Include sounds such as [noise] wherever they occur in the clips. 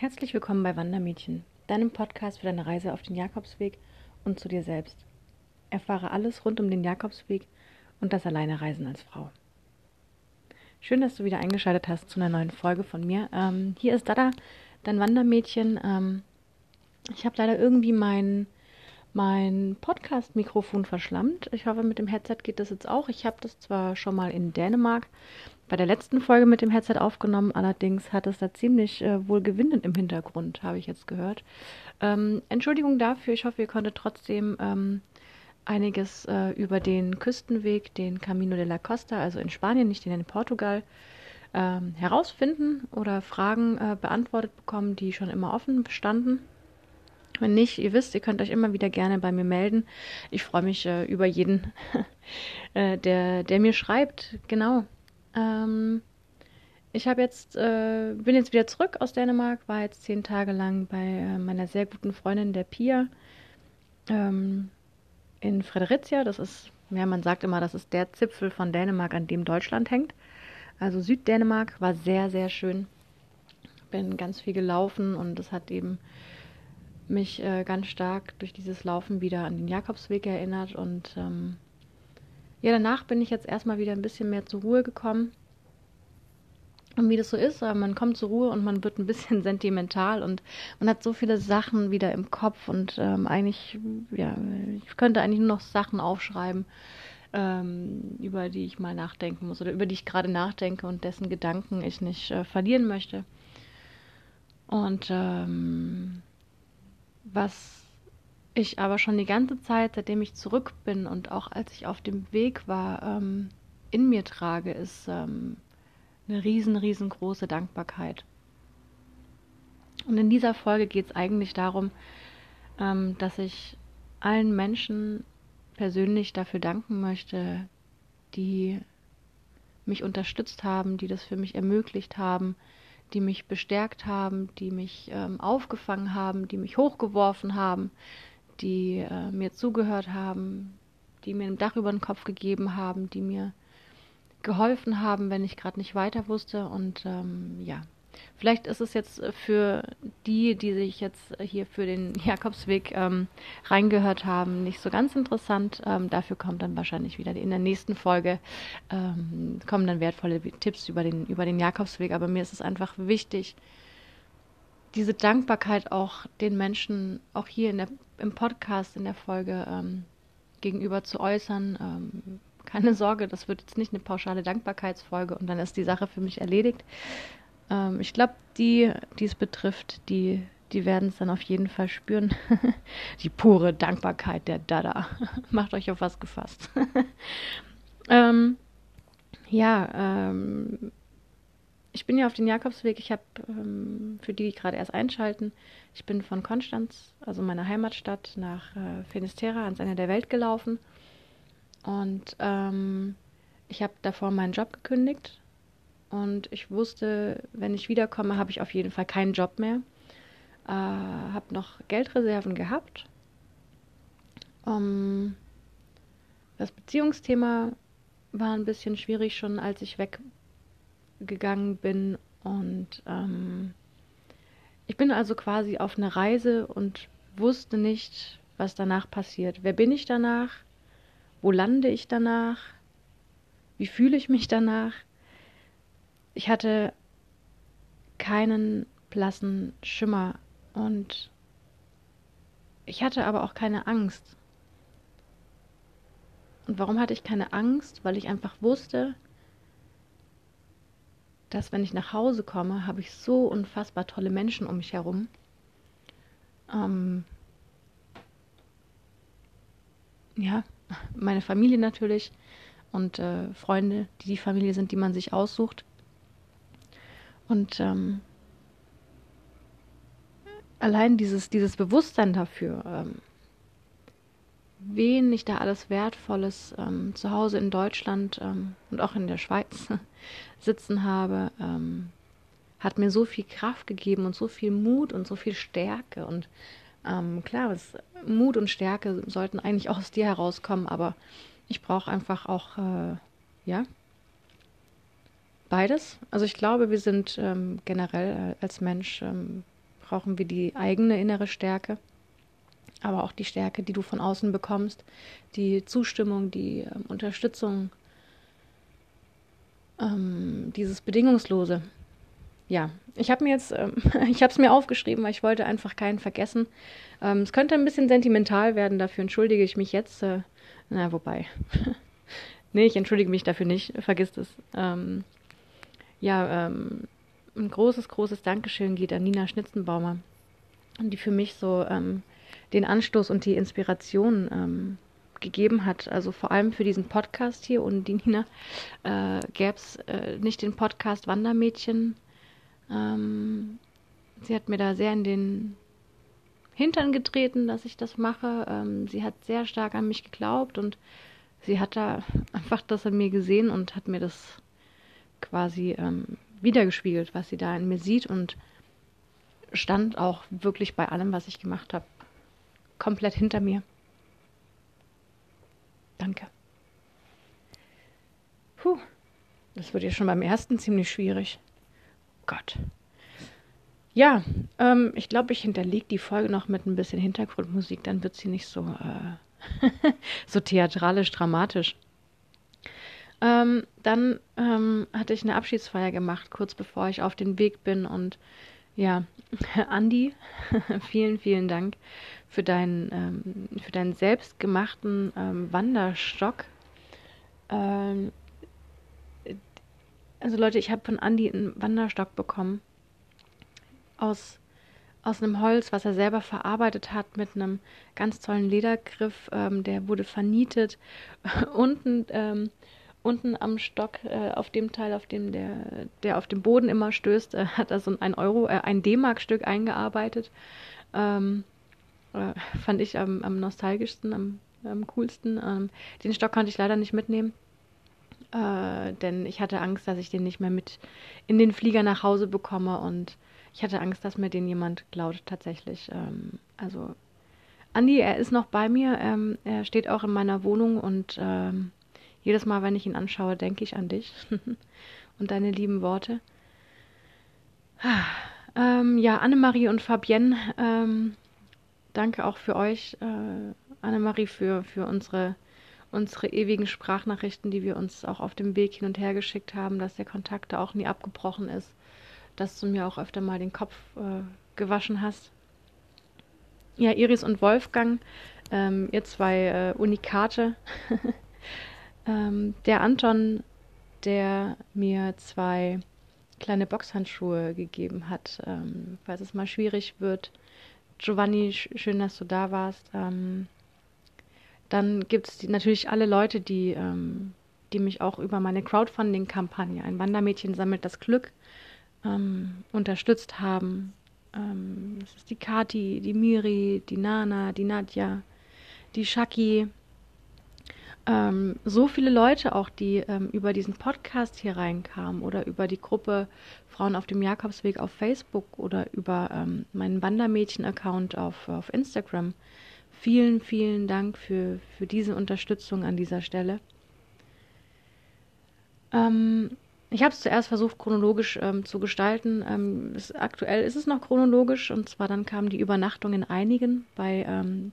Herzlich willkommen bei Wandermädchen, deinem Podcast für deine Reise auf den Jakobsweg und zu dir selbst. Erfahre alles rund um den Jakobsweg und das Alleinereisen als Frau. Schön, dass du wieder eingeschaltet hast zu einer neuen Folge von mir. Ähm, hier ist Dada, dein Wandermädchen. Ähm, ich habe leider irgendwie mein, mein Podcast-Mikrofon verschlammt. Ich hoffe, mit dem Headset geht das jetzt auch. Ich habe das zwar schon mal in Dänemark bei der letzten Folge mit dem Headset aufgenommen, allerdings hat es da ziemlich äh, wohl gewinnend im Hintergrund, habe ich jetzt gehört. Ähm, Entschuldigung dafür, ich hoffe, ihr konntet trotzdem ähm, einiges äh, über den Küstenweg, den Camino de la Costa, also in Spanien, nicht in Portugal, ähm, herausfinden oder Fragen äh, beantwortet bekommen, die schon immer offen bestanden. Wenn nicht, ihr wisst, ihr könnt euch immer wieder gerne bei mir melden. Ich freue mich äh, über jeden, [laughs] äh, der, der mir schreibt. Genau. Ähm, ich habe jetzt, äh, bin jetzt wieder zurück aus Dänemark, war jetzt zehn Tage lang bei äh, meiner sehr guten Freundin, der Pia, ähm, in Fredericia. Das ist, ja, man sagt immer, das ist der Zipfel von Dänemark, an dem Deutschland hängt. Also Süddänemark war sehr, sehr schön. Bin ganz viel gelaufen und es hat eben mich äh, ganz stark durch dieses Laufen wieder an den Jakobsweg erinnert und ähm, ja, danach bin ich jetzt erstmal wieder ein bisschen mehr zur Ruhe gekommen. Und wie das so ist, äh, man kommt zur Ruhe und man wird ein bisschen [laughs] sentimental und man hat so viele Sachen wieder im Kopf und ähm, eigentlich, ja, ich könnte eigentlich nur noch Sachen aufschreiben, ähm, über die ich mal nachdenken muss oder über die ich gerade nachdenke und dessen Gedanken ich nicht äh, verlieren möchte. Und ähm, was ich aber schon die ganze Zeit, seitdem ich zurück bin und auch als ich auf dem Weg war, ähm, in mir trage, ist ähm, eine riesen, riesengroße Dankbarkeit. Und in dieser Folge geht es eigentlich darum, ähm, dass ich allen Menschen persönlich dafür danken möchte, die mich unterstützt haben, die das für mich ermöglicht haben, die mich bestärkt haben, die mich ähm, aufgefangen haben, die mich hochgeworfen haben, die äh, mir zugehört haben, die mir ein Dach über den Kopf gegeben haben, die mir geholfen haben, wenn ich gerade nicht weiter wusste. Und ähm, ja, vielleicht ist es jetzt für die, die sich jetzt hier für den [laughs] Jakobsweg ähm, reingehört haben, nicht so ganz interessant. Ähm, dafür kommt dann wahrscheinlich wieder in der nächsten Folge ähm, kommen dann wertvolle Tipps über den über den Jakobsweg. Aber mir ist es einfach wichtig, diese Dankbarkeit auch den Menschen, auch hier in der, im Podcast, in der Folge ähm, gegenüber zu äußern. Ähm, keine Sorge, das wird jetzt nicht eine pauschale Dankbarkeitsfolge und dann ist die Sache für mich erledigt. Ähm, ich glaube, die, die es betrifft, die, die werden es dann auf jeden Fall spüren. [laughs] die pure Dankbarkeit der Dada. [laughs] Macht euch auf was gefasst. [laughs] ähm, ja, ähm, ich bin ja auf den Jakobsweg. Ich habe, ähm, für die, die gerade erst einschalten, ich bin von Konstanz, also meiner Heimatstadt, nach äh, Finisterra ans Ende der Welt gelaufen. Und ähm, ich habe davor meinen Job gekündigt. Und ich wusste, wenn ich wiederkomme, habe ich auf jeden Fall keinen Job mehr. Äh, habe noch Geldreserven gehabt. Um, das Beziehungsthema war ein bisschen schwierig schon, als ich weg gegangen bin. Und ähm, ich bin also quasi auf eine Reise und wusste nicht, was danach passiert. Wer bin ich danach? Wo lande ich danach? Wie fühle ich mich danach? Ich hatte keinen blassen Schimmer und ich hatte aber auch keine Angst. Und warum hatte ich keine Angst? Weil ich einfach wusste, dass wenn ich nach Hause komme, habe ich so unfassbar tolle Menschen um mich herum. Ähm, ja, meine Familie natürlich und äh, Freunde, die die Familie sind, die man sich aussucht. Und ähm, allein dieses, dieses Bewusstsein dafür, ähm, wen ich da alles Wertvolles ähm, zu Hause in Deutschland ähm, und auch in der Schweiz [laughs] sitzen habe, ähm, hat mir so viel Kraft gegeben und so viel Mut und so viel Stärke. Und ähm, klar, es, Mut und Stärke sollten eigentlich auch aus dir herauskommen, aber ich brauche einfach auch, äh, ja, beides. Also ich glaube, wir sind ähm, generell äh, als Mensch ähm, brauchen wir die eigene innere Stärke, aber auch die Stärke, die du von außen bekommst, die Zustimmung, die ähm, Unterstützung, ähm, dieses Bedingungslose. Ja, ich habe mir jetzt, ähm, [laughs] ich habe es mir aufgeschrieben, weil ich wollte einfach keinen vergessen. Ähm, es könnte ein bisschen sentimental werden, dafür entschuldige ich mich jetzt. Äh, na, wobei. [laughs] nee, ich entschuldige mich dafür nicht, vergiss es. Ähm, ja, ähm, ein großes, großes Dankeschön geht an Nina Schnitzenbaumer, die für mich so ähm, den Anstoß und die Inspiration ähm, gegeben hat. Also vor allem für diesen Podcast hier und die Nina äh, gäbe es äh, nicht den Podcast Wandermädchen. Ähm, sie hat mir da sehr in den Hintern getreten, dass ich das mache. Ähm, sie hat sehr stark an mich geglaubt und sie hat da [laughs] einfach das an mir gesehen und hat mir das quasi ähm, wiedergespiegelt, was sie da in mir sieht und stand auch wirklich bei allem, was ich gemacht habe, komplett hinter mir. Danke. Puh, das wird ja schon beim ersten ziemlich schwierig. Gott. Ja, ähm, ich glaube, ich hinterlege die Folge noch mit ein bisschen Hintergrundmusik, dann wird sie nicht so, äh, [laughs] so theatralisch dramatisch. Ähm, dann ähm, hatte ich eine Abschiedsfeier gemacht, kurz bevor ich auf den Weg bin. Und ja, [laughs] Andi, [laughs] vielen, vielen Dank für deinen, ähm, für deinen selbstgemachten ähm, Wanderstock. Ähm, also Leute, ich habe von Andi einen Wanderstock bekommen. Aus, aus einem Holz, was er selber verarbeitet hat, mit einem ganz tollen Ledergriff. Ähm, der wurde vernietet. [laughs] Unten unten am Stock, äh, auf dem Teil, auf dem der, der auf dem Boden immer stößt, äh, hat er so ein Euro, äh, ein D-Mark-Stück eingearbeitet. Ähm, äh, fand ich am, am nostalgischsten, am, am coolsten. Ähm, den Stock konnte ich leider nicht mitnehmen, äh, denn ich hatte Angst, dass ich den nicht mehr mit in den Flieger nach Hause bekomme und ich hatte Angst, dass mir den jemand klaut tatsächlich. Ähm, also Andi, er ist noch bei mir, ähm, er steht auch in meiner Wohnung und ähm, jedes Mal, wenn ich ihn anschaue, denke ich an dich [laughs] und deine lieben Worte. Ähm, ja, Annemarie und Fabienne, ähm, danke auch für euch, äh, Annemarie, für, für unsere, unsere ewigen Sprachnachrichten, die wir uns auch auf dem Weg hin und her geschickt haben, dass der Kontakt da auch nie abgebrochen ist, dass du mir auch öfter mal den Kopf äh, gewaschen hast. Ja, Iris und Wolfgang, ähm, ihr zwei äh, Unikate. [laughs] Ähm, der Anton, der mir zwei kleine Boxhandschuhe gegeben hat, ähm, falls es mal schwierig wird. Giovanni, schön, dass du da warst. Ähm, dann gibt es natürlich alle Leute, die, ähm, die mich auch über meine Crowdfunding-Kampagne, ein Wandermädchen sammelt das Glück, ähm, unterstützt haben. Ähm, das ist die Kati, die Miri, die Nana, die Nadja, die Shaki, ähm, so viele Leute auch, die ähm, über diesen Podcast hier reinkamen oder über die Gruppe Frauen auf dem Jakobsweg auf Facebook oder über ähm, meinen Wandermädchen-Account auf, auf Instagram. Vielen, vielen Dank für, für diese Unterstützung an dieser Stelle. Ähm, ich habe es zuerst versucht, chronologisch ähm, zu gestalten. Ähm, es, aktuell ist es noch chronologisch und zwar dann kam die Übernachtung in einigen bei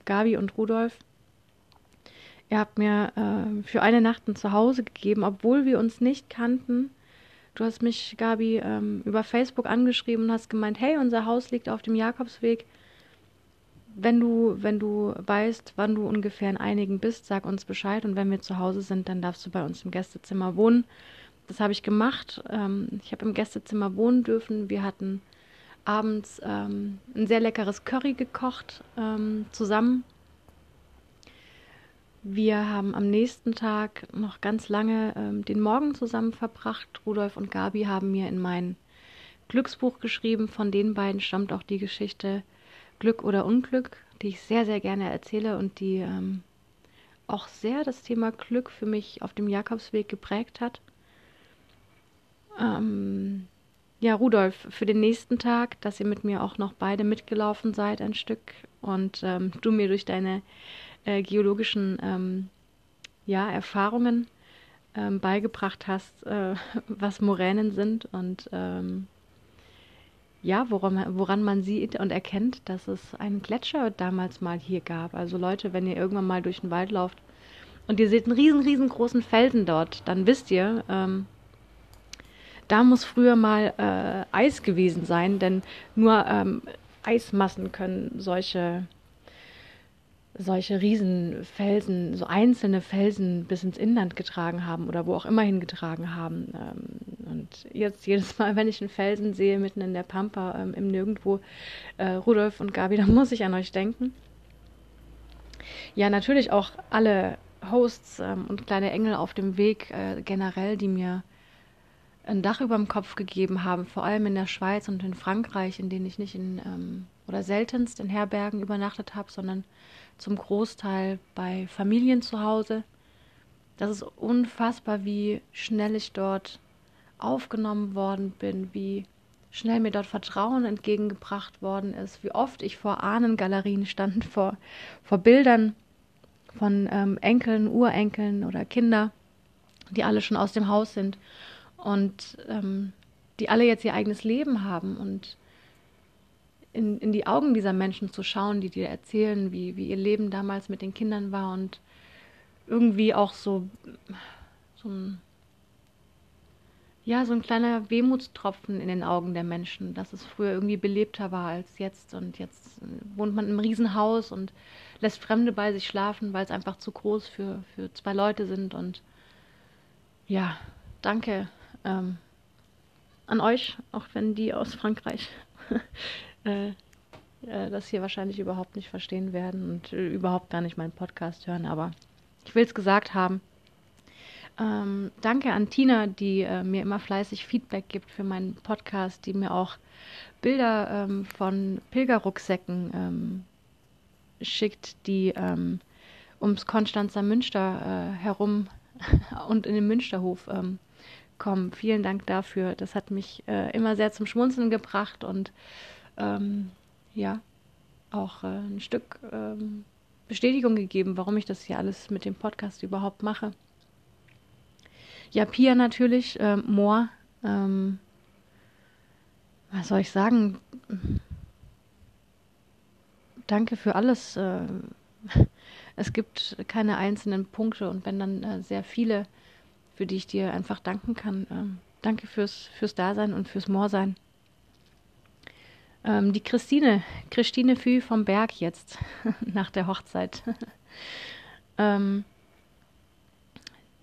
Gabi und Rudolf. Ihr habt mir äh, für eine Nacht ein Zuhause gegeben, obwohl wir uns nicht kannten. Du hast mich, Gabi, ähm, über Facebook angeschrieben und hast gemeint, hey, unser Haus liegt auf dem Jakobsweg. Wenn du, wenn du weißt, wann du ungefähr in einigen bist, sag uns Bescheid und wenn wir zu Hause sind, dann darfst du bei uns im Gästezimmer wohnen. Das habe ich gemacht. Ähm, ich habe im Gästezimmer wohnen dürfen. Wir hatten abends ähm, ein sehr leckeres Curry gekocht ähm, zusammen wir haben am nächsten Tag noch ganz lange ähm, den Morgen zusammen verbracht. Rudolf und Gabi haben mir in mein Glücksbuch geschrieben. Von den beiden stammt auch die Geschichte Glück oder Unglück, die ich sehr, sehr gerne erzähle und die ähm, auch sehr das Thema Glück für mich auf dem Jakobsweg geprägt hat. Ähm, ja, Rudolf, für den nächsten Tag, dass ihr mit mir auch noch beide mitgelaufen seid, ein Stück und ähm, du mir durch deine äh, geologischen ähm, ja, Erfahrungen ähm, beigebracht hast, äh, [laughs] was Moränen sind und ähm, ja, woran, woran man sieht und erkennt, dass es einen Gletscher damals mal hier gab. Also Leute, wenn ihr irgendwann mal durch den Wald lauft und ihr seht einen riesen, riesengroßen Felsen dort, dann wisst ihr, ähm, da muss früher mal äh, Eis gewesen sein, denn nur ähm, Eismassen können solche solche Riesenfelsen, so einzelne Felsen bis ins Inland getragen haben oder wo auch immer hingetragen haben. Ähm, und jetzt jedes Mal, [laughs] wenn ich einen Felsen sehe, mitten in der Pampa, ähm, im Nirgendwo, äh, Rudolf und Gabi, [laughs] dann muss ich an euch denken. Ja, natürlich auch alle Hosts ähm, und kleine Engel auf dem Weg äh, generell, die mir ein Dach über dem Kopf gegeben haben, vor allem in der Schweiz und in Frankreich, in denen ich nicht in oder seltenst in Herbergen übernachtet habe, sondern zum Großteil bei Familien zu Hause. Das ist unfassbar, wie schnell ich dort aufgenommen worden bin, wie schnell mir dort Vertrauen entgegengebracht worden ist, wie oft ich vor Ahnengalerien stand, [laughs] vor, vor Bildern von ähm, Enkeln, Urenkeln oder Kinder, die alle schon aus dem Haus sind und ähm, die alle jetzt ihr eigenes Leben haben und in, in die Augen dieser Menschen zu schauen, die dir erzählen, wie, wie ihr Leben damals mit den Kindern war und irgendwie auch so, so ein ja, so ein kleiner Wehmutstropfen in den Augen der Menschen, dass es früher irgendwie belebter war als jetzt. Und jetzt wohnt man im Riesenhaus und lässt Fremde bei sich schlafen, weil es einfach zu groß für, für zwei Leute sind. Und ja, danke ähm, an euch, auch wenn die aus Frankreich äh, äh, das hier wahrscheinlich überhaupt nicht verstehen werden und äh, überhaupt gar nicht meinen Podcast hören, aber ich will es gesagt haben. Ähm, danke an Tina, die äh, mir immer fleißig Feedback gibt für meinen Podcast, die mir auch Bilder ähm, von Pilgerrucksäcken ähm, schickt, die ähm, ums Konstanzer Münster äh, herum [laughs] und in den Münsterhof ähm, kommen. Vielen Dank dafür. Das hat mich äh, immer sehr zum Schmunzeln gebracht und ähm, ja, auch äh, ein Stück ähm, Bestätigung gegeben, warum ich das hier alles mit dem Podcast überhaupt mache. Ja, Pia natürlich, äh, Moor, ähm, was soll ich sagen? Danke für alles. Äh, [laughs] es gibt keine einzelnen Punkte und wenn dann äh, sehr viele, für die ich dir einfach danken kann. Ähm, danke fürs, fürs Dasein und fürs Moorsein. Ähm, die Christine, Christine Fü vom Berg jetzt, [laughs] nach der Hochzeit. [laughs] ähm,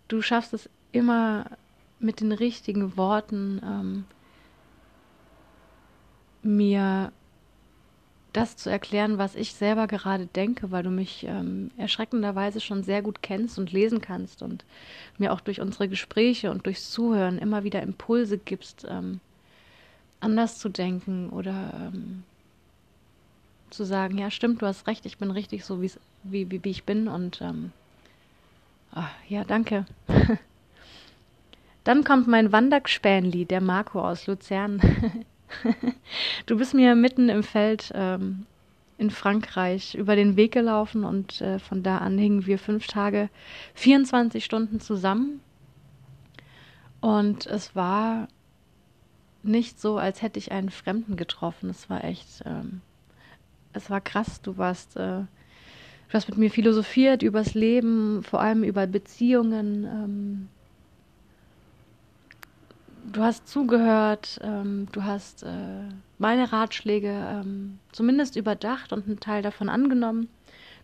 du schaffst es immer mit den richtigen Worten, ähm, mir das zu erklären, was ich selber gerade denke, weil du mich ähm, erschreckenderweise schon sehr gut kennst und lesen kannst und mir auch durch unsere Gespräche und durchs Zuhören immer wieder Impulse gibst, ähm, anders zu denken oder ähm, zu sagen, ja stimmt, du hast recht, ich bin richtig so, wie, wie, wie ich bin und ähm, ach, ja, danke. [laughs] Dann kommt mein Wanderspähnli, der Marco aus Luzern. [laughs] du bist mir mitten im Feld ähm, in Frankreich über den Weg gelaufen und äh, von da an hingen wir fünf Tage, 24 Stunden zusammen. Und es war nicht so, als hätte ich einen Fremden getroffen. Es war echt, ähm, es war krass. Du warst, äh, du hast mit mir philosophiert übers Leben, vor allem über Beziehungen. Ähm, du hast zugehört, ähm, du hast äh, meine Ratschläge ähm, zumindest überdacht und einen Teil davon angenommen.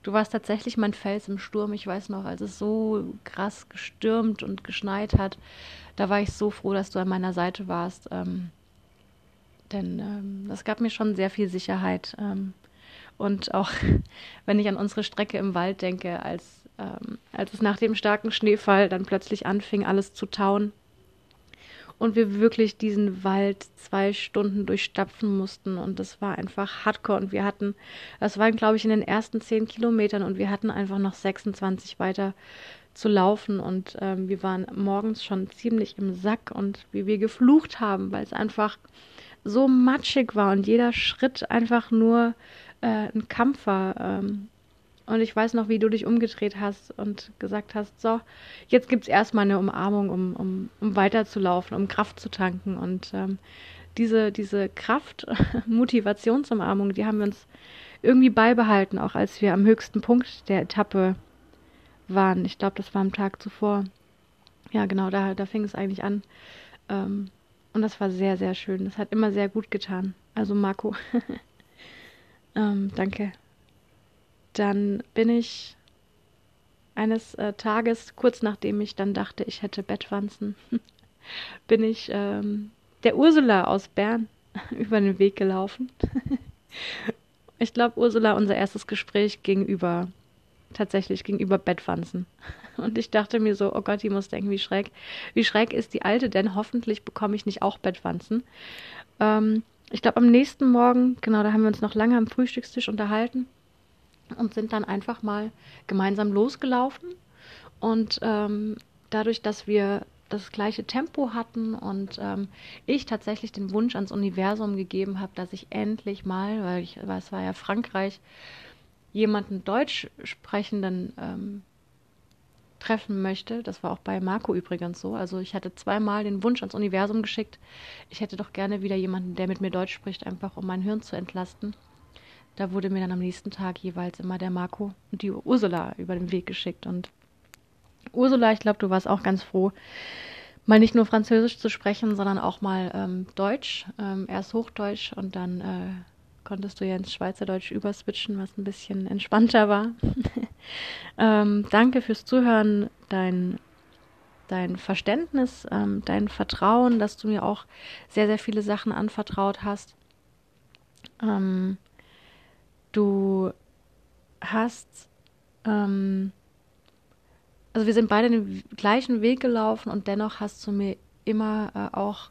Du warst tatsächlich mein Fels im Sturm. Ich weiß noch, als es so krass gestürmt und geschneit hat, da war ich so froh, dass du an meiner Seite warst. Ähm, denn ähm, das gab mir schon sehr viel Sicherheit. Ähm, und auch [laughs] wenn ich an unsere Strecke im Wald denke, als, ähm, als es nach dem starken Schneefall dann plötzlich anfing, alles zu tauen und wir wirklich diesen Wald zwei Stunden durchstapfen mussten. Und das war einfach hardcore. Und wir hatten, das waren glaube ich in den ersten zehn Kilometern. Und wir hatten einfach noch 26 weiter zu laufen. Und ähm, wir waren morgens schon ziemlich im Sack. Und wie wir geflucht haben, weil es einfach so matschig war. Und jeder Schritt einfach nur äh, ein Kampf war. Ähm, und ich weiß noch, wie du dich umgedreht hast und gesagt hast, so, jetzt gibt es erstmal eine Umarmung, um, um, um weiterzulaufen, um Kraft zu tanken. Und ähm, diese, diese Kraft, [laughs] Motivationsumarmung, die haben wir uns irgendwie beibehalten, auch als wir am höchsten Punkt der Etappe waren. Ich glaube, das war am Tag zuvor. Ja, genau, da, da fing es eigentlich an. Ähm, und das war sehr, sehr schön. Das hat immer sehr gut getan. Also Marco, [laughs] ähm, danke. Dann bin ich eines äh, Tages, kurz nachdem ich dann dachte, ich hätte Bettwanzen, [laughs] bin ich ähm, der Ursula aus Bern [laughs] über den Weg gelaufen. [laughs] ich glaube, Ursula, unser erstes Gespräch gegenüber, tatsächlich gegenüber Bettwanzen. Und ich dachte mir so, oh Gott, die muss denken, wie schräg. Wie schräg ist die Alte, denn hoffentlich bekomme ich nicht auch Bettwanzen. Ähm, ich glaube, am nächsten Morgen, genau, da haben wir uns noch lange am Frühstückstisch unterhalten und sind dann einfach mal gemeinsam losgelaufen. Und ähm, dadurch, dass wir das gleiche Tempo hatten und ähm, ich tatsächlich den Wunsch ans Universum gegeben habe, dass ich endlich mal, weil, ich, weil es war ja Frankreich, jemanden Deutsch sprechenden ähm, treffen möchte. Das war auch bei Marco übrigens so. Also ich hatte zweimal den Wunsch ans Universum geschickt. Ich hätte doch gerne wieder jemanden, der mit mir Deutsch spricht, einfach um mein Hirn zu entlasten. Da wurde mir dann am nächsten Tag jeweils immer der Marco und die Ursula über den Weg geschickt. Und Ursula, ich glaube, du warst auch ganz froh, mal nicht nur Französisch zu sprechen, sondern auch mal ähm, Deutsch. Ähm, erst Hochdeutsch und dann äh, konntest du ja ins Schweizerdeutsch überswitchen, was ein bisschen entspannter war. [laughs] ähm, danke fürs Zuhören, dein, dein Verständnis, ähm, dein Vertrauen, dass du mir auch sehr, sehr viele Sachen anvertraut hast. Ähm, du hast, ähm, also wir sind beide den gleichen Weg gelaufen und dennoch hast du mir immer äh, auch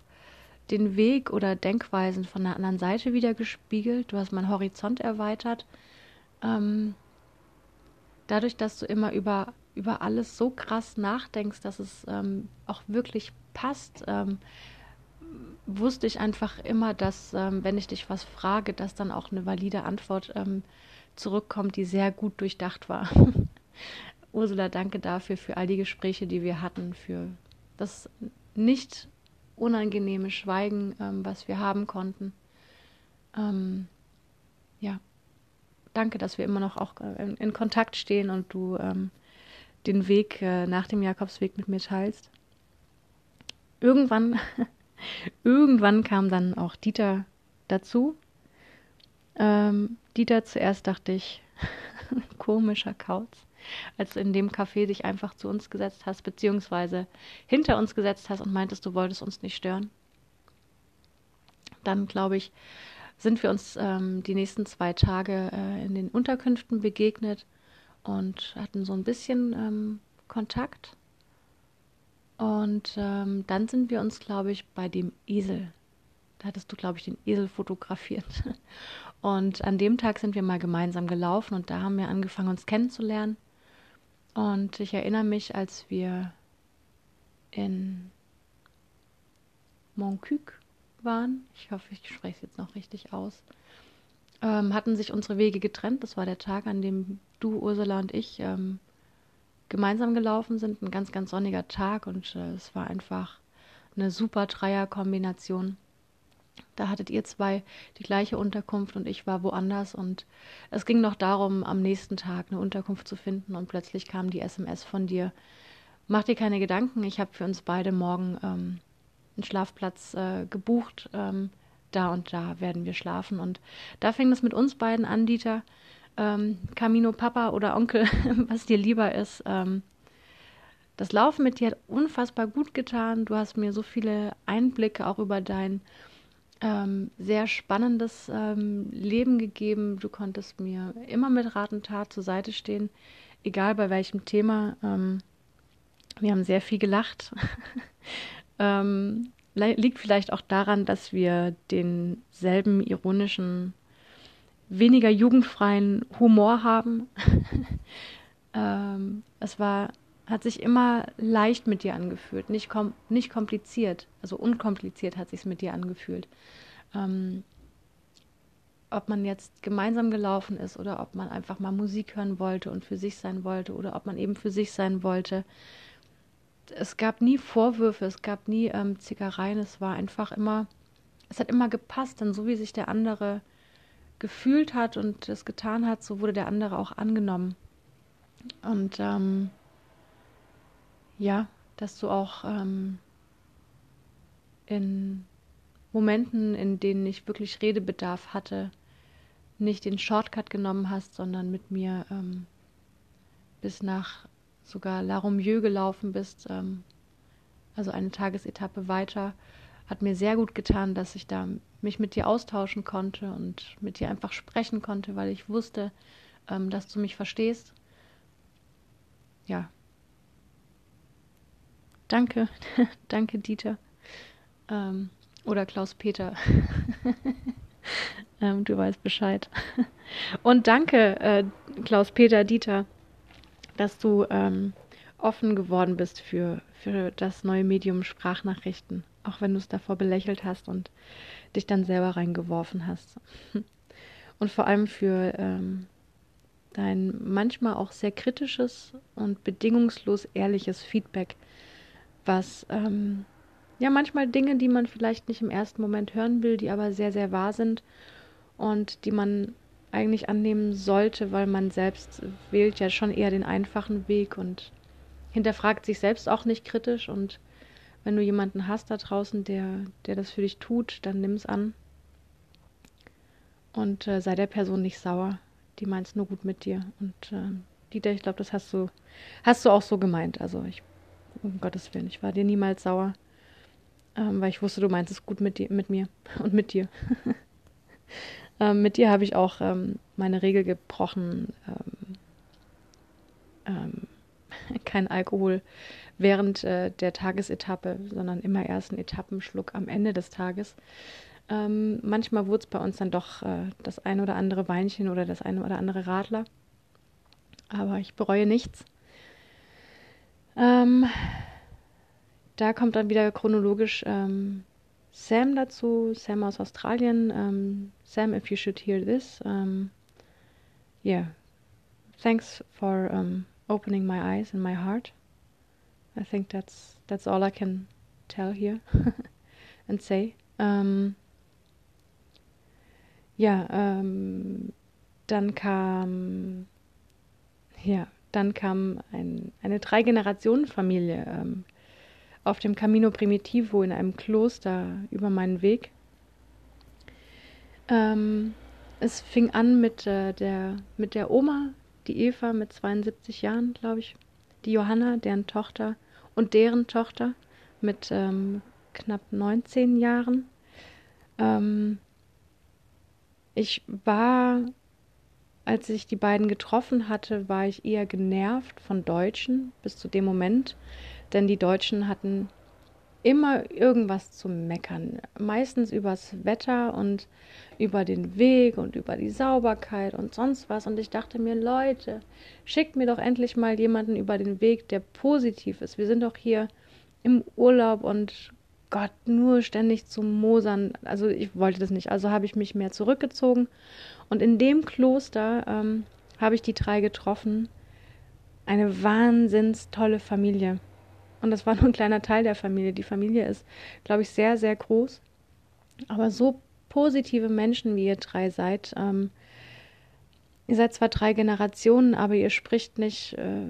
den Weg oder Denkweisen von der anderen Seite wieder gespiegelt. Du hast meinen Horizont erweitert. Ähm, dadurch, dass du immer über, über alles so krass nachdenkst, dass es ähm, auch wirklich passt, ähm, wusste ich einfach immer, dass ähm, wenn ich dich was frage, dass dann auch eine valide Antwort ähm, zurückkommt, die sehr gut durchdacht war. [laughs] Ursula, danke dafür, für all die Gespräche, die wir hatten, für das nicht unangenehme Schweigen, ähm, was wir haben konnten. Ähm, ja, danke, dass wir immer noch auch äh, in, in Kontakt stehen und du ähm, den Weg äh, nach dem Jakobsweg mit mir teilst. Irgendwann, [laughs] irgendwann kam dann auch Dieter dazu. Ähm, Dieter zuerst dachte ich, [laughs] komischer Kauz als du in dem Café dich einfach zu uns gesetzt hast, beziehungsweise hinter uns gesetzt hast und meintest, du wolltest uns nicht stören. Dann, glaube ich, sind wir uns ähm, die nächsten zwei Tage äh, in den Unterkünften begegnet und hatten so ein bisschen ähm, Kontakt. Und ähm, dann sind wir uns, glaube ich, bei dem Esel. Da hattest du, glaube ich, den Esel fotografiert. [laughs] Und an dem Tag sind wir mal gemeinsam gelaufen und da haben wir angefangen, uns kennenzulernen. Und ich erinnere mich, als wir in Montcuq waren, ich hoffe, ich spreche es jetzt noch richtig aus, ähm, hatten sich unsere Wege getrennt. Das war der Tag, an dem du, Ursula und ich ähm, gemeinsam gelaufen sind. Ein ganz, ganz sonniger Tag und äh, es war einfach eine super Dreierkombination. Da hattet ihr zwei die gleiche Unterkunft und ich war woanders und es ging noch darum, am nächsten Tag eine Unterkunft zu finden und plötzlich kam die SMS von dir. Mach dir keine Gedanken, ich habe für uns beide morgen ähm, einen Schlafplatz äh, gebucht. Ähm, da und da werden wir schlafen. Und da fing es mit uns beiden an, Dieter. Ähm, Camino Papa oder Onkel, [laughs] was dir lieber ist. Ähm, das Laufen mit dir hat unfassbar gut getan. Du hast mir so viele Einblicke auch über dein ähm, sehr spannendes ähm, Leben gegeben. Du konntest mir immer mit Rat und Tat zur Seite stehen, egal bei welchem Thema. Ähm, wir haben sehr viel gelacht. [laughs] Ähm, liegt vielleicht auch daran, dass wir denselben ironischen, weniger jugendfreien Humor haben. [laughs] Ähm, es war hat sich immer leicht mit dir angefühlt, nicht, kom nicht kompliziert, also unkompliziert hat sich es mit dir angefühlt. Ähm, ob man jetzt gemeinsam gelaufen ist oder ob man einfach mal Musik hören wollte und für sich sein wollte oder ob man eben für sich sein wollte. Es gab nie Vorwürfe, es gab nie ähm, Zickereien, es war einfach immer es hat immer gepasst, denn so wie sich der andere gefühlt hat und es getan hat, so wurde der andere auch angenommen. Und ähm, ja, dass du auch ähm, in Momenten, in denen ich wirklich Redebedarf hatte, nicht den Shortcut genommen hast, sondern mit mir ähm, bis nach sogar La Romieux gelaufen bist, ähm, also eine Tagesetappe weiter, hat mir sehr gut getan, dass ich da mich mit dir austauschen konnte und mit dir einfach sprechen konnte, weil ich wusste, ähm, dass du mich verstehst. Ja. Danke, [laughs] danke Dieter. Ähm, oder Klaus-Peter. [laughs] ähm, du weißt Bescheid. [laughs] Und danke, äh, Klaus-Peter Dieter, dass du ähm, offen geworden bist für, für das neue Medium Sprachnachrichten, auch wenn du es davor belächelt hast und dich dann selber reingeworfen hast. [laughs] Und vor allem für ähm, dein manchmal auch sehr kritisches und bedingungslos ehrliches Feedback, was ähm, ja manchmal Dinge, die man vielleicht nicht im ersten Moment hören will, die aber sehr, sehr wahr sind und die man eigentlich annehmen sollte, weil man selbst wählt ja schon eher den einfachen Weg und hinterfragt sich selbst auch nicht kritisch und wenn du jemanden hast da draußen, der, der das für dich tut, dann nimm es an und äh, sei der Person nicht sauer. Die meint nur gut mit dir. Und äh, Dieter, ich glaube, das hast du, hast du auch so gemeint. Also ich, um Gottes Willen, ich war dir niemals sauer ähm, weil ich wusste, du meinst es gut mit, dir, mit mir [laughs] und mit dir. [laughs] ähm, mit dir habe ich auch ähm, meine Regel gebrochen, ähm, ähm, [laughs] kein Alkohol während äh, der Tagesetappe, sondern immer erst einen Etappenschluck am Ende des Tages. Ähm, manchmal wurde es bei uns dann doch äh, das ein oder andere Weinchen oder das eine oder andere Radler. Aber ich bereue nichts. Ähm, da kommt dann wieder chronologisch ähm, Sam dazu, Sam aus Australien. Um, Sam, if you should hear this, um, yeah, thanks for um, opening my eyes and my heart. I think that's that's all I can tell here [laughs] and say. Um, ja, ähm, dann kam ja, dann kam ein, eine Drei-Generationen-Familie ähm, auf dem Camino Primitivo in einem Kloster über meinen Weg. Ähm, es fing an mit, äh, der, mit der Oma, die Eva mit 72 Jahren, glaube ich, die Johanna, deren Tochter und deren Tochter mit ähm, knapp 19 Jahren. Ähm, ich war, als ich die beiden getroffen hatte, war ich eher genervt von Deutschen bis zu dem Moment, denn die Deutschen hatten immer irgendwas zu meckern. Meistens übers Wetter und über den Weg und über die Sauberkeit und sonst was. Und ich dachte mir, Leute, schickt mir doch endlich mal jemanden über den Weg, der positiv ist. Wir sind doch hier im Urlaub und Gott, nur ständig zu mosern. Also ich wollte das nicht. Also habe ich mich mehr zurückgezogen. Und in dem Kloster ähm, habe ich die drei getroffen. Eine wahnsinns tolle Familie. Und das war nur ein kleiner Teil der Familie. Die Familie ist, glaube ich, sehr, sehr groß. Aber so positive Menschen, wie ihr drei seid. Ähm, ihr seid zwar drei Generationen, aber ihr spricht nicht äh,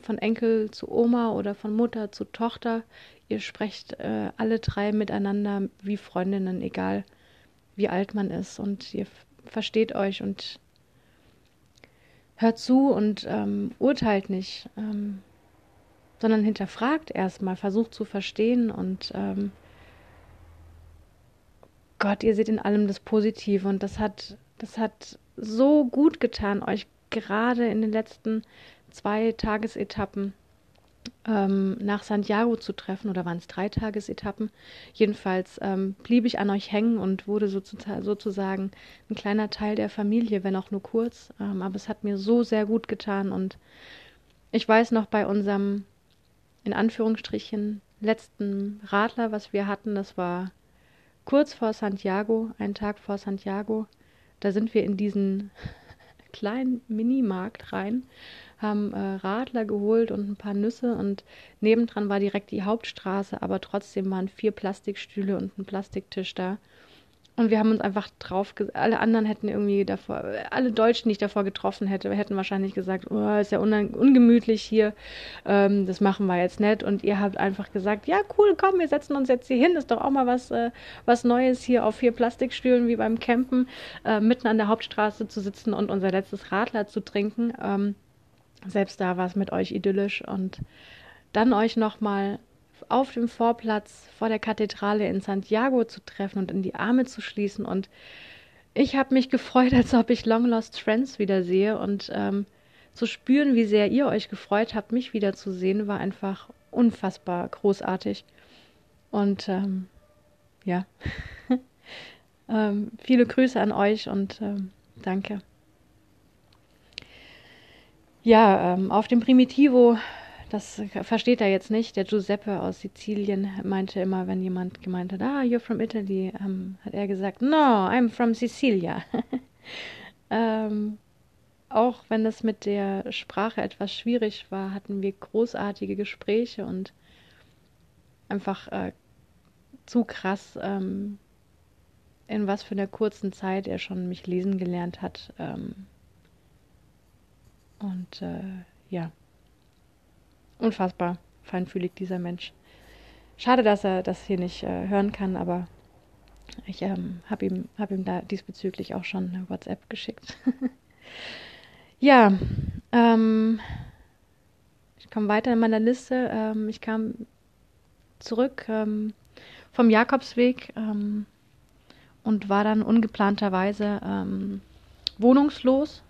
von Enkel zu Oma oder von Mutter zu Tochter. Ihr sprecht äh, alle drei miteinander wie Freundinnen, egal wie alt man ist. Und ihr versteht euch und hört zu und ähm, urteilt nicht. Ähm, sondern hinterfragt erstmal, versucht zu verstehen und ähm, Gott, ihr seht in allem das Positive und das hat, das hat so gut getan, euch gerade in den letzten zwei Tagesetappen ähm, nach Santiago zu treffen oder waren es drei Tagesetappen? Jedenfalls ähm, blieb ich an euch hängen und wurde sozusagen ein kleiner Teil der Familie, wenn auch nur kurz. Ähm, aber es hat mir so sehr gut getan und ich weiß noch bei unserem in Anführungsstrichen letzten Radler, was wir hatten, das war kurz vor Santiago, einen Tag vor Santiago. Da sind wir in diesen [laughs] kleinen Minimarkt rein, haben äh, Radler geholt und ein paar Nüsse und nebendran war direkt die Hauptstraße, aber trotzdem waren vier Plastikstühle und ein Plastiktisch da. Und wir haben uns einfach drauf, alle anderen hätten irgendwie davor, alle Deutschen, die ich davor getroffen hätte, hätten wahrscheinlich gesagt, oh, ist ja ungemütlich hier, ähm, das machen wir jetzt nicht. Und ihr habt einfach gesagt, ja cool, komm, wir setzen uns jetzt hier hin, ist doch auch mal was, äh, was Neues hier auf vier Plastikstühlen wie beim Campen, äh, mitten an der Hauptstraße zu sitzen und unser letztes Radler zu trinken. Ähm, selbst da war es mit euch idyllisch und dann euch nochmal auf dem Vorplatz vor der Kathedrale in Santiago zu treffen und in die Arme zu schließen. Und ich habe mich gefreut, als ob ich Long Lost Friends wiedersehe. Und ähm, zu spüren, wie sehr ihr euch gefreut habt, mich wiederzusehen, war einfach unfassbar großartig. Und ähm, ja, [laughs] ähm, viele Grüße an euch und ähm, danke. Ja, ähm, auf dem Primitivo das versteht er jetzt nicht. Der Giuseppe aus Sizilien meinte immer, wenn jemand gemeint hat, ah, you're from Italy, ähm, hat er gesagt, no, I'm from Sicilia. [laughs] ähm, auch wenn es mit der Sprache etwas schwierig war, hatten wir großartige Gespräche und einfach äh, zu krass, ähm, in was für einer kurzen Zeit er schon mich lesen gelernt hat. Ähm, und äh, ja unfassbar feinfühlig, dieser Mensch. Schade, dass er das hier nicht äh, hören kann, aber ich ähm, habe ihm, hab ihm da diesbezüglich auch schon eine WhatsApp geschickt. [laughs] ja, ähm, ich komme weiter in meiner Liste. Ähm, ich kam zurück ähm, vom Jakobsweg ähm, und war dann ungeplanterweise ähm, wohnungslos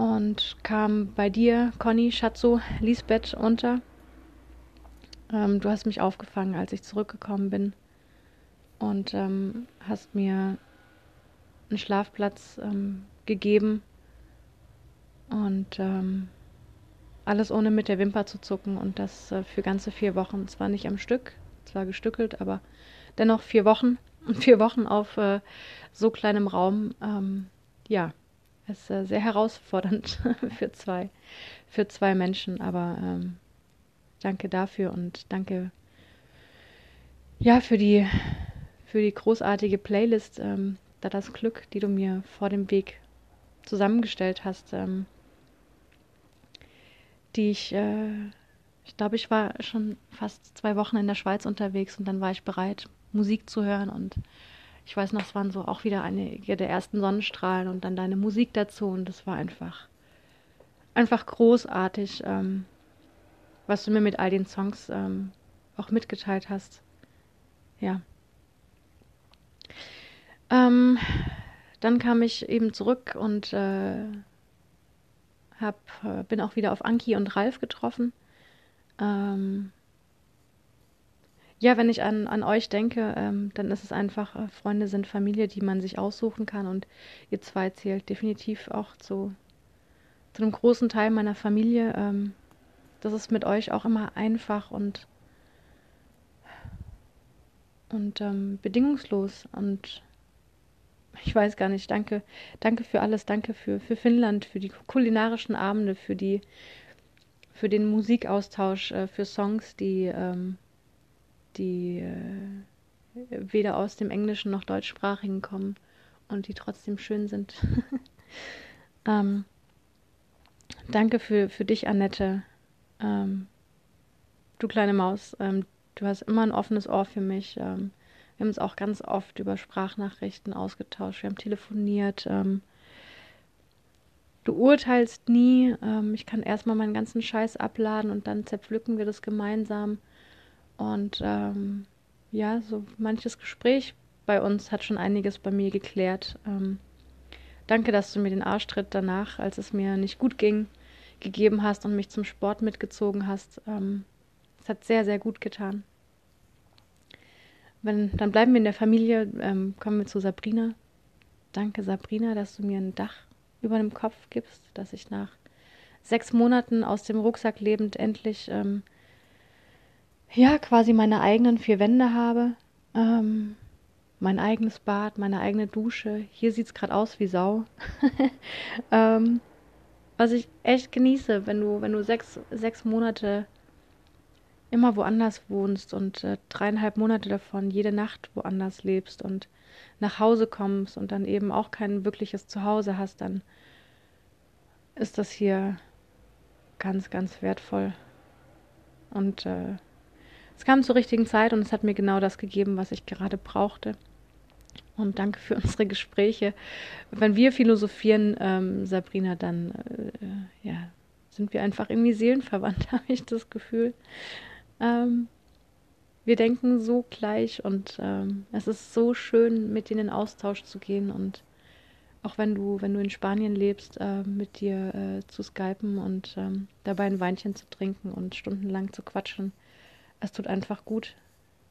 und kam bei dir, Conny, Schatzo, Lisbeth unter. Ähm, du hast mich aufgefangen, als ich zurückgekommen bin und ähm, hast mir einen Schlafplatz ähm, gegeben und ähm, alles ohne mit der Wimper zu zucken und das äh, für ganze vier Wochen. Zwar nicht am Stück, zwar gestückelt, aber dennoch vier Wochen. [laughs] Vier Wochen auf äh, so kleinem Raum. Ähm, ja, ist äh, sehr herausfordernd [laughs] für zwei, für zwei Menschen, aber ähm, danke dafür und danke ja für die für die großartige Playlist, ähm, da das Glück, die du mir vor dem Weg zusammengestellt hast, ähm, die ich, äh, ich glaube, ich war schon fast zwei Wochen in der Schweiz unterwegs und dann war ich bereit, Musik zu hören und ich weiß noch, es waren so auch wieder einige der ersten Sonnenstrahlen und dann deine Musik dazu und das war einfach, einfach großartig, ähm, was du mir mit all den Songs ähm, auch mitgeteilt hast. Ja. Ähm, dann kam ich eben zurück und äh, hab, äh, bin auch wieder auf Anki und Ralf getroffen. Ähm, ja, wenn ich an, an euch denke, ähm, dann ist es einfach, äh, Freunde sind Familie, die man sich aussuchen kann. Und ihr zwei zählt definitiv auch zu, zu einem großen Teil meiner Familie. Ähm, das ist mit euch auch immer einfach und, und ähm, bedingungslos. Und ich weiß gar nicht, danke, danke für alles, danke für, für Finnland, für die kulinarischen Abende, für die, für den Musikaustausch, äh, für Songs, die, ähm, die äh, weder aus dem Englischen noch Deutschsprachigen kommen und die trotzdem schön sind. [laughs] ähm, danke für, für dich, Annette. Ähm, du kleine Maus, ähm, du hast immer ein offenes Ohr für mich. Ähm, wir haben uns auch ganz oft über Sprachnachrichten ausgetauscht, wir haben telefoniert. Ähm, du urteilst nie. Ähm, ich kann erstmal meinen ganzen Scheiß abladen und dann zerpflücken wir das gemeinsam. Und ähm, ja, so manches Gespräch bei uns hat schon einiges bei mir geklärt. Ähm, danke, dass du mir den Arschtritt danach, als es mir nicht gut ging, gegeben hast und mich zum Sport mitgezogen hast. Ähm, es hat sehr, sehr gut getan. Wenn, dann bleiben wir in der Familie, ähm, kommen wir zu Sabrina. Danke, Sabrina, dass du mir ein Dach über dem Kopf gibst, dass ich nach sechs Monaten aus dem Rucksack lebend endlich ähm, ja, quasi meine eigenen vier Wände habe. Ähm, mein eigenes Bad, meine eigene Dusche. Hier sieht es gerade aus wie Sau. [laughs] ähm, was ich echt genieße, wenn du, wenn du sechs, sechs Monate immer woanders wohnst und äh, dreieinhalb Monate davon jede Nacht woanders lebst und nach Hause kommst und dann eben auch kein wirkliches Zuhause hast, dann ist das hier ganz, ganz wertvoll. Und äh, es kam zur richtigen Zeit und es hat mir genau das gegeben, was ich gerade brauchte. Und danke für [laughs] unsere Gespräche. Wenn wir philosophieren, ähm, Sabrina, dann äh, ja, sind wir einfach irgendwie seelenverwandt, [laughs] habe ich das Gefühl. Ähm, wir denken so gleich und ähm, es ist so schön, mit denen in Austausch zu gehen und auch wenn du, wenn du in Spanien lebst, äh, mit dir äh, zu skypen und ähm, dabei ein Weinchen zu trinken und stundenlang zu quatschen. Es tut einfach gut.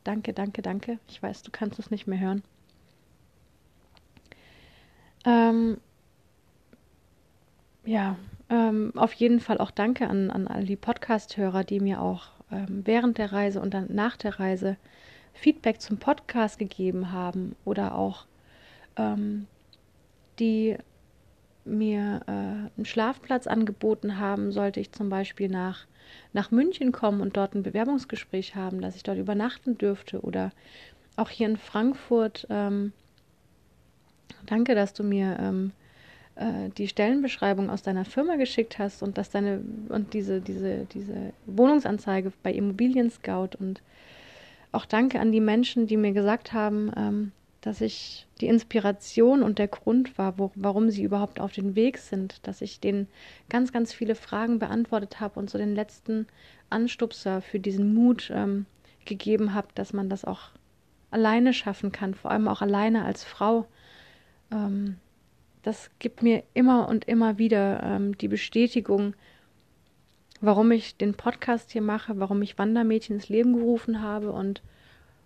Danke, danke, danke. Ich weiß, du kannst es nicht mehr hören. Ähm, ja, ähm, auf jeden Fall auch danke an, an all die Podcast-Hörer, die mir auch ähm, während der Reise und dann nach der Reise Feedback zum Podcast gegeben haben oder auch ähm, die mir äh, einen Schlafplatz angeboten haben, sollte ich zum Beispiel nach, nach München kommen und dort ein Bewerbungsgespräch haben, dass ich dort übernachten dürfte oder auch hier in Frankfurt. Ähm, danke, dass du mir ähm, äh, die Stellenbeschreibung aus deiner Firma geschickt hast und dass deine und diese, diese, diese Wohnungsanzeige bei Immobilien Scout und auch danke an die Menschen, die mir gesagt haben, ähm, dass ich die Inspiration und der Grund war, wo, warum sie überhaupt auf den Weg sind, dass ich denen ganz, ganz viele Fragen beantwortet habe und so den letzten Anstupser für diesen Mut ähm, gegeben habe, dass man das auch alleine schaffen kann, vor allem auch alleine als Frau. Ähm, das gibt mir immer und immer wieder ähm, die Bestätigung, warum ich den Podcast hier mache, warum ich Wandermädchen ins Leben gerufen habe und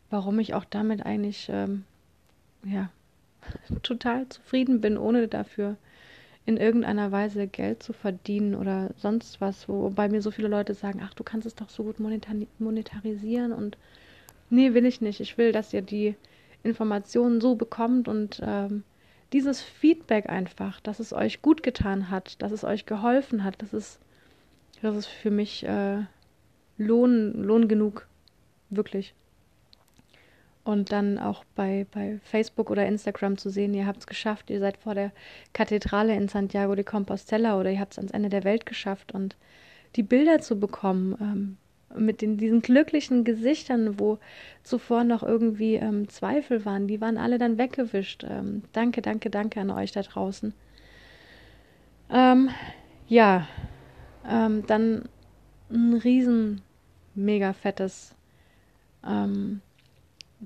warum ich auch damit eigentlich ähm, ja total zufrieden bin, ohne dafür in irgendeiner Weise Geld zu verdienen oder sonst was, wobei mir so viele Leute sagen, ach, du kannst es doch so gut monetarisieren und nee, will ich nicht. Ich will, dass ihr die Informationen so bekommt und ähm, dieses Feedback einfach, dass es euch gut getan hat, dass es euch geholfen hat, das ist, das ist für mich äh, Lohn, Lohn genug, wirklich. Und dann auch bei, bei Facebook oder Instagram zu sehen, ihr habt es geschafft, ihr seid vor der Kathedrale in Santiago de Compostela oder ihr habt es ans Ende der Welt geschafft und die Bilder zu bekommen, ähm, mit den, diesen glücklichen Gesichtern, wo zuvor noch irgendwie ähm, Zweifel waren, die waren alle dann weggewischt. Ähm, danke, danke, danke an euch da draußen. Ähm, ja, ähm, dann ein riesen, mega fettes ähm,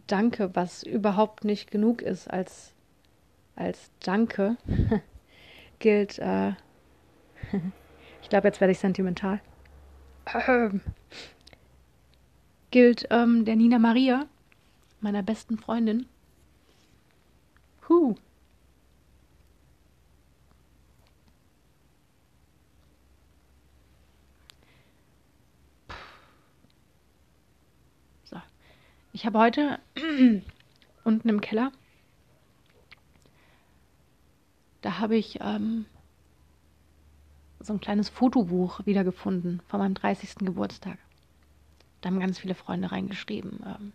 Danke, was überhaupt nicht genug ist als, als Danke, [laughs] gilt, äh, [laughs] ich glaube, jetzt werde ich sentimental [clears throat] gilt ähm, der Nina Maria, meiner besten Freundin. Huh. So. Ich habe heute [clears throat] unten im Keller, da habe ich ähm, so ein kleines Fotobuch wiedergefunden von meinem 30. Geburtstag. Da haben ganz viele Freunde reingeschrieben. Ähm,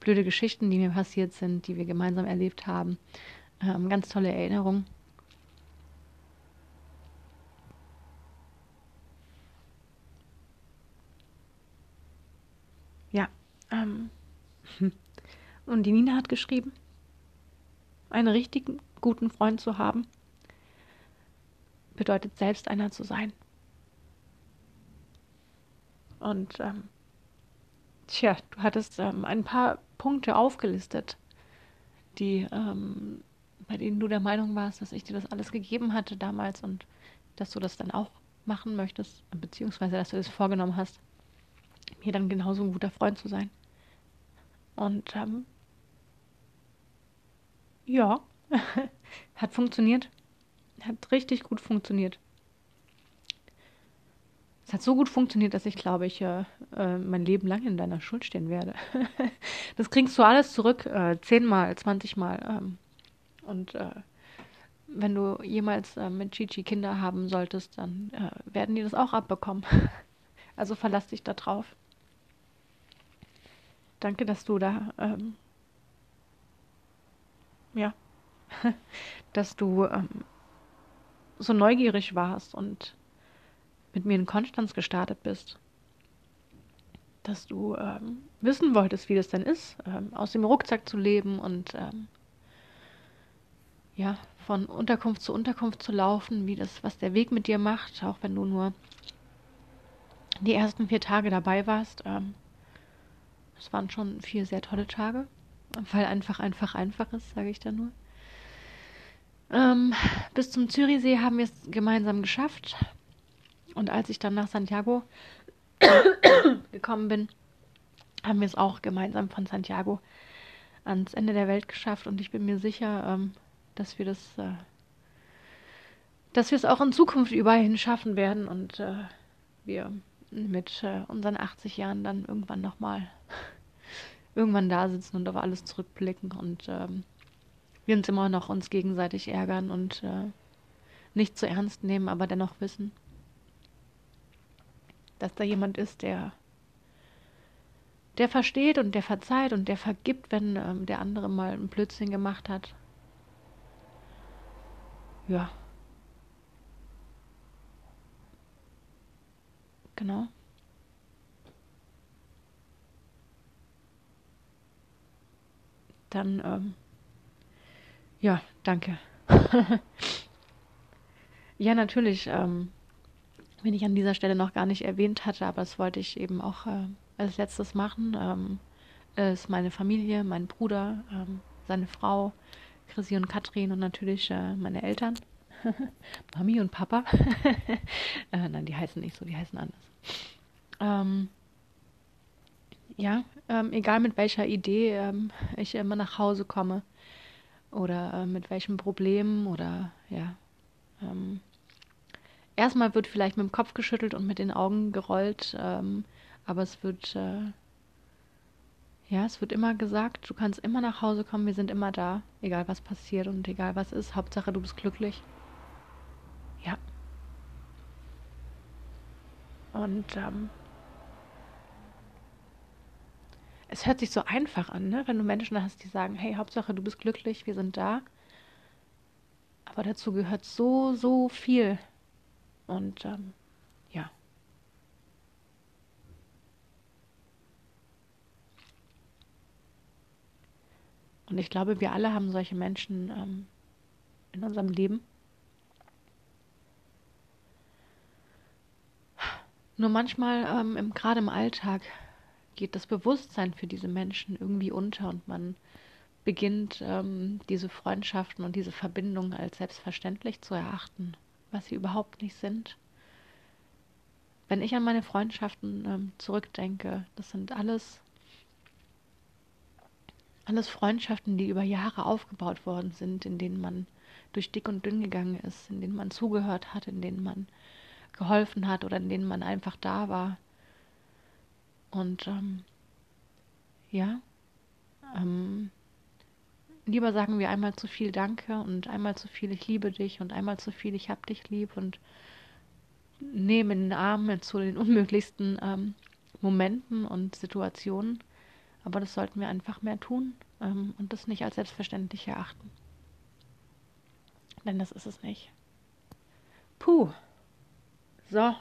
blöde Geschichten, die mir passiert sind, die wir gemeinsam erlebt haben. Ähm, ganz tolle Erinnerungen. Ja. Ähm, und die Nina hat geschrieben, einen richtigen guten Freund zu haben, bedeutet selbst einer zu sein. Und ähm, Tja, du hattest ähm, ein paar Punkte aufgelistet, die, ähm, bei denen du der Meinung warst, dass ich dir das alles gegeben hatte damals und dass du das dann auch machen möchtest, beziehungsweise dass du das vorgenommen hast, mir dann genauso ein guter Freund zu sein. Und ähm, ja, [laughs] hat funktioniert. Hat richtig gut funktioniert. Es hat so gut funktioniert, dass ich glaube, ich äh, äh mein Leben lang in deiner Schuld stehen werde. [laughs] das kriegst du alles zurück, äh, zehnmal, zwanzigmal. Ähm, und äh, wenn du jemals äh, mit Chichi Kinder haben solltest, dann äh, werden die das auch abbekommen. [laughs] also verlass dich da drauf. Danke, dass du da, ähm, ja, [laughs] dass du ähm, so neugierig warst und mit mir in Konstanz gestartet bist. Dass du ähm, wissen wolltest, wie das denn ist, ähm, aus dem Rucksack zu leben und ähm, ja, von Unterkunft zu Unterkunft zu laufen, wie das, was der Weg mit dir macht, auch wenn du nur die ersten vier Tage dabei warst. Ähm, es waren schon vier sehr tolle Tage, weil einfach, einfach, einfach ist, sage ich da nur. Ähm, bis zum Zürichsee haben wir es gemeinsam geschafft. Und als ich dann nach Santiago [coughs] gekommen bin, haben wir es auch gemeinsam von Santiago ans Ende der Welt geschafft. Und ich bin mir sicher, ähm, dass wir das, äh, dass wir es auch in Zukunft überall hin schaffen werden und äh, wir mit äh, unseren 80 Jahren dann irgendwann nochmal [laughs] irgendwann da sitzen und auf alles zurückblicken und ähm, wir uns immer noch uns gegenseitig ärgern und äh, nicht zu ernst nehmen, aber dennoch wissen, dass da jemand ist, der der versteht und der verzeiht und der vergibt, wenn ähm, der andere mal ein Blödsinn gemacht hat. Ja. Genau. Dann, ähm, ja, danke. [laughs] ja, natürlich, ähm, wenn ich an dieser Stelle noch gar nicht erwähnt hatte, aber das wollte ich eben auch äh, als letztes machen, ähm, ist meine Familie, mein Bruder, ähm, seine Frau, Chrissy und Katrin und natürlich äh, meine Eltern. [laughs] Mami und Papa. Heißen nicht so, die heißen anders. Ähm, ja, ähm, egal mit welcher Idee ähm, ich immer nach Hause komme oder äh, mit welchem Problem oder ja. Ähm, erstmal wird vielleicht mit dem Kopf geschüttelt und mit den Augen gerollt, ähm, aber es wird äh, ja, es wird immer gesagt, du kannst immer nach Hause kommen, wir sind immer da, egal was passiert und egal was ist, Hauptsache du bist glücklich. Ja. Und ähm, es hört sich so einfach an, ne? wenn du Menschen hast, die sagen, hey, Hauptsache du bist glücklich, wir sind da. Aber dazu gehört so, so viel. Und ähm, ja. Und ich glaube, wir alle haben solche Menschen ähm, in unserem Leben. Nur manchmal, ähm, gerade im Alltag, geht das Bewusstsein für diese Menschen irgendwie unter und man beginnt ähm, diese Freundschaften und diese Verbindungen als selbstverständlich zu erachten, was sie überhaupt nicht sind. Wenn ich an meine Freundschaften ähm, zurückdenke, das sind alles alles Freundschaften, die über Jahre aufgebaut worden sind, in denen man durch dick und dünn gegangen ist, in denen man zugehört hat, in denen man geholfen hat oder in denen man einfach da war. Und ähm, ja, ähm, lieber sagen wir einmal zu viel Danke und einmal zu viel Ich liebe dich und einmal zu viel Ich hab dich lieb und nehmen den Arm zu den [laughs] unmöglichsten ähm, Momenten und Situationen. Aber das sollten wir einfach mehr tun ähm, und das nicht als selbstverständlich erachten. Denn das ist es nicht. Puh. So,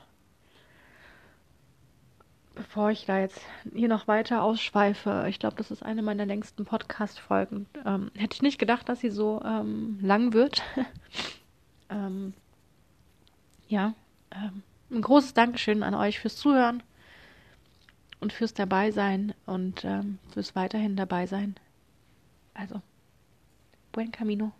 bevor ich da jetzt hier noch weiter ausschweife, ich glaube, das ist eine meiner längsten Podcast-Folgen. Ähm, hätte ich nicht gedacht, dass sie so ähm, lang wird. [laughs] ähm, ja, ähm, ein großes Dankeschön an euch fürs Zuhören und fürs Dabeisein und ähm, fürs weiterhin Dabeisein. Also, buen camino.